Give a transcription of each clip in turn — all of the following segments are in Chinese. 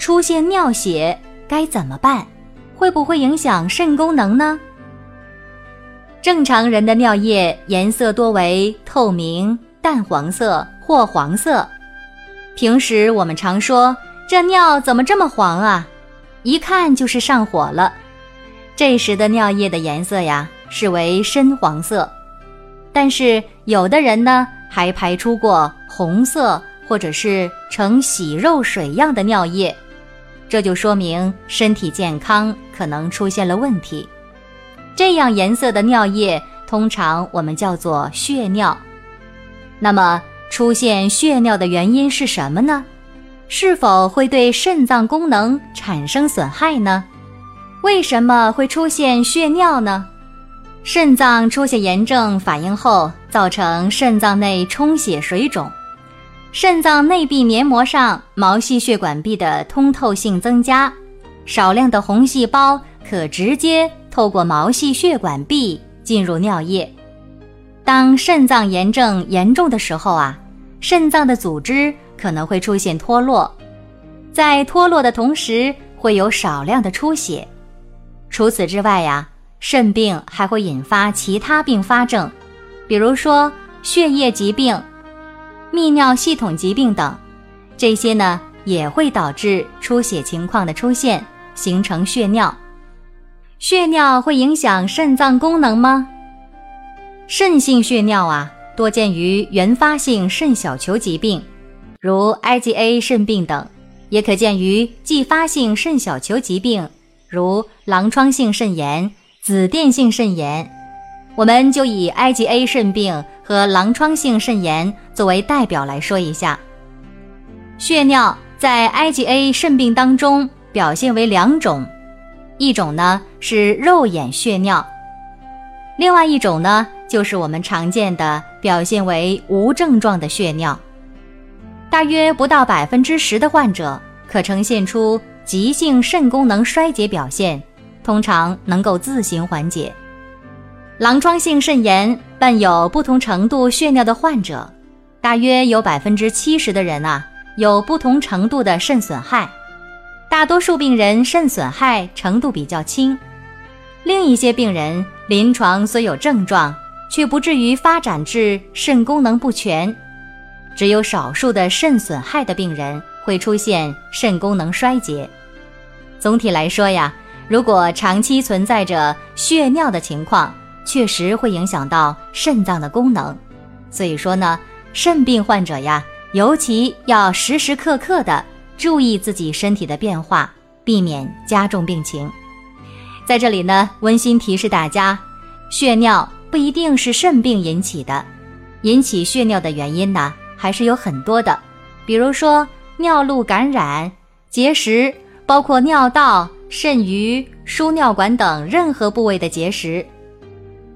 出现尿血该怎么办？会不会影响肾功能呢？正常人的尿液颜色多为透明、淡黄色或黄色。平时我们常说这尿怎么这么黄啊？一看就是上火了。这时的尿液的颜色呀是为深黄色，但是有的人呢还排出过红色。或者是呈洗肉水样的尿液，这就说明身体健康可能出现了问题。这样颜色的尿液通常我们叫做血尿。那么出现血尿的原因是什么呢？是否会对肾脏功能产生损害呢？为什么会出现血尿呢？肾脏出现炎症反应后，造成肾脏内充血水肿。肾脏内壁黏膜上毛细血管壁的通透性增加，少量的红细胞可直接透过毛细血管壁进入尿液。当肾脏炎症严重的时候啊，肾脏的组织可能会出现脱落，在脱落的同时会有少量的出血。除此之外呀，肾病还会引发其他并发症，比如说血液疾病。泌尿系统疾病等，这些呢也会导致出血情况的出现，形成血尿。血尿会影响肾脏功能吗？肾性血尿啊，多见于原发性肾小球疾病，如 IgA 肾病等，也可见于继发性肾小球疾病，如狼疮性肾炎、紫癜性肾炎。我们就以 IgA 肾病。和狼疮性肾炎作为代表来说一下，血尿在 IgA 肾病当中表现为两种，一种呢是肉眼血尿，另外一种呢就是我们常见的表现为无症状的血尿，大约不到百分之十的患者可呈现出急性肾功能衰竭表现，通常能够自行缓解。狼疮性肾炎伴有不同程度血尿的患者，大约有百分之七十的人啊有不同程度的肾损害，大多数病人肾损害程度比较轻，另一些病人临床虽有症状，却不至于发展至肾功能不全，只有少数的肾损害的病人会出现肾功能衰竭。总体来说呀，如果长期存在着血尿的情况，确实会影响到肾脏的功能，所以说呢，肾病患者呀，尤其要时时刻刻的注意自己身体的变化，避免加重病情。在这里呢，温馨提示大家，血尿不一定是肾病引起的，引起血尿的原因呢，还是有很多的，比如说尿路感染、结石，包括尿道、肾盂、输尿管等任何部位的结石。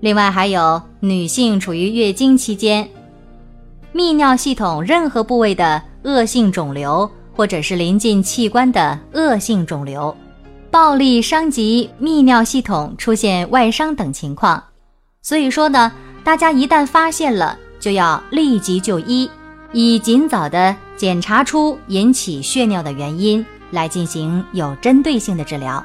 另外还有女性处于月经期间，泌尿系统任何部位的恶性肿瘤，或者是临近器官的恶性肿瘤，暴力伤及泌尿系统，出现外伤等情况。所以说呢，大家一旦发现了，就要立即就医，以尽早的检查出引起血尿的原因，来进行有针对性的治疗。